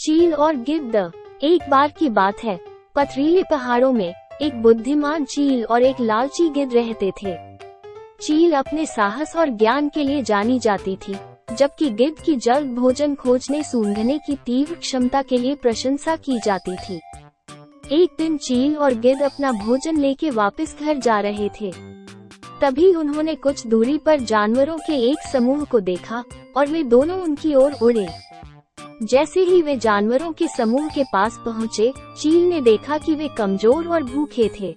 चील और गिद्ध। एक बार की बात है। पथरीले पहाड़ों में एक बुद्धिमान चील और एक लालची गिद्ध रहते थे। चील अपने साहस और ज्ञान के लिए जानी जाती थी, जबकि गिद्ध की जल्द भोजन खोजने, सूंघने की तीव्र क्षमता के लिए प्रशंसा की जाती थी। एक दिन चील और गिद्ध अपना भोजन लेके वापस घर जा रहे थे। तभी उन्होंने कुछ दूरी पर जानवरों के एक समूह को देखा और वे दोनों उनकी ओर उड़े। जैसे ही वे जानवरों के समूह के पास पहुँचे, चील ने देखा कि वे कमज़ोर और भूखे थे।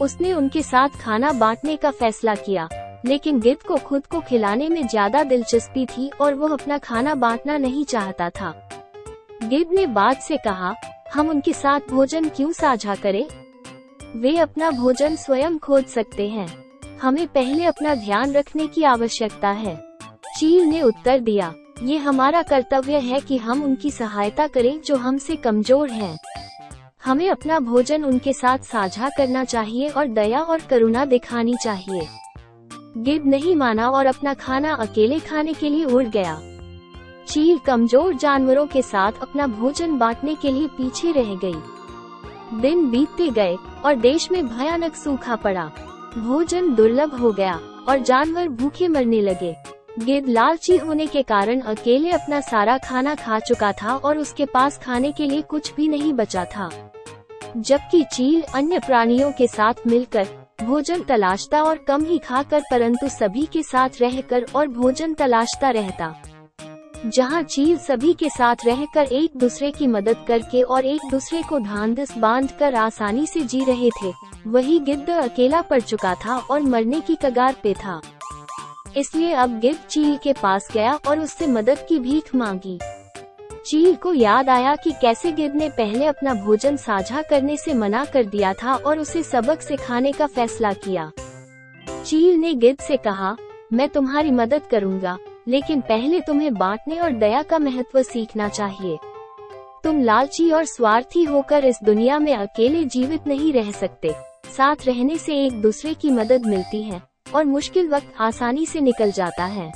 उसने उनके साथ खाना बांटने का फैसला किया, लेकिन गिद्ध को खुद को खिलाने में ज़्यादा दिलचस्पी थी और वो अपना खाना बांटना नहीं चाहता था। गिद्ध ने बाद से कहा, हम उनके साथ भोजन क्यों साझा करें? वे अपना भोजन स्वयं खोज सकते हैं। हमें पहले अपना ध्यान रखने की आवश्यकता है। चील ने उत्तर दिया, ये हमारा कर्तव्य है कि हम उनकी सहायता करें जो हमसे कमज़ोर हैं। हमें अपना भोजन उनके साथ साझा करना चाहिए और दया और करुणा दिखानी चाहिए गिद्ध नहीं माना और अपना खाना अकेले खाने के लिए उड़ गया चील कमज़ोर जानवरों के साथ अपना भोजन बांटने के लिए पीछे रह गई। दिन बीतते गए और देश में भयानक सूखा पड़ा भोजन दुर्लभ हो गया और जानवर भूखे मरने लगे गिद्ध लालची होने के कारण अकेले अपना सारा खाना खा चुका था और उसके पास खाने के लिए कुछ भी नहीं बचा था। जबकि चील अन्य प्राणियों के साथ मिलकर भोजन तलाशता और कम ही खाकर परंतु सभी के साथ रहकर और भोजन तलाशता रहता। जहाँ चील सभी के साथ रहकर एक दूसरे की मदद करके और एक दूसरे को ढांढस बाँध कर आसानी से जी रहे थे, वही गिद्ध अकेला पड़ चुका था और मरने की कगार पे था। इसलिए अब गिद्ध चील के पास गया और उससे मदद की भीख मांगी। चील को याद आया कि कैसे गिद्ध ने पहले अपना भोजन साझा करने से मना कर दिया था और उसे सबक सिखाने का फैसला किया। चील ने गिद्ध से कहा, मैं तुम्हारी मदद करूँगा, लेकिन पहले तुम्हें बांटने और दया का महत्व सीखना चाहिए। तुम लालची और स्वार्थी होकर इस दुनिया में अकेले जीवित नहीं रह सकते। साथ रहने से एक दूसरे की मदद मिलती है। और मुश्किल वक्त आसानी से निकल जाता है।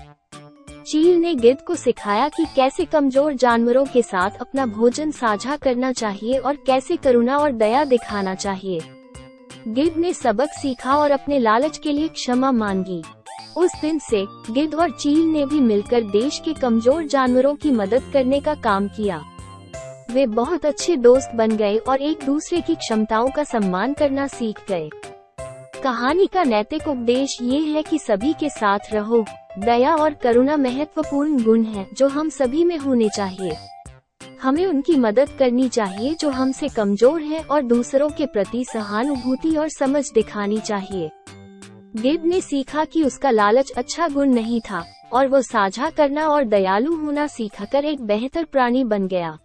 चील ने गिद्ध को सिखाया कि कैसे कमज़ोर जानवरों के साथ अपना भोजन साझा करना चाहिए और कैसे करुणा और दया दिखाना चाहिए। गिद्ध ने सबक सीखा और अपने लालच के लिए क्षमा मांगी। उस दिन से, गिद्ध और चील ने भी मिलकर देश के कमज़ोर जानवरों की मदद करने का काम किया। वे बहुत अच्छे दोस्त बन गए और एक दूसरे की क्षमताओं का सम्मान करना सीख गए। कहानी का नैतिक उपदेश ये है कि सभी के साथ रहो। दया और करुणा महत्वपूर्ण गुण है, जो हम सभी में होने चाहिए। हमें उनकी मदद करनी चाहिए जो हमसे कमज़ोर है और दूसरों के प्रति सहानुभूति और समझ दिखानी चाहिए। गिब ने सीखा कि उसका लालच अच्छा गुण नहीं था, और वो साझा करना और दयालु होना सीखकर एक बेहतर प्राणी बन गया।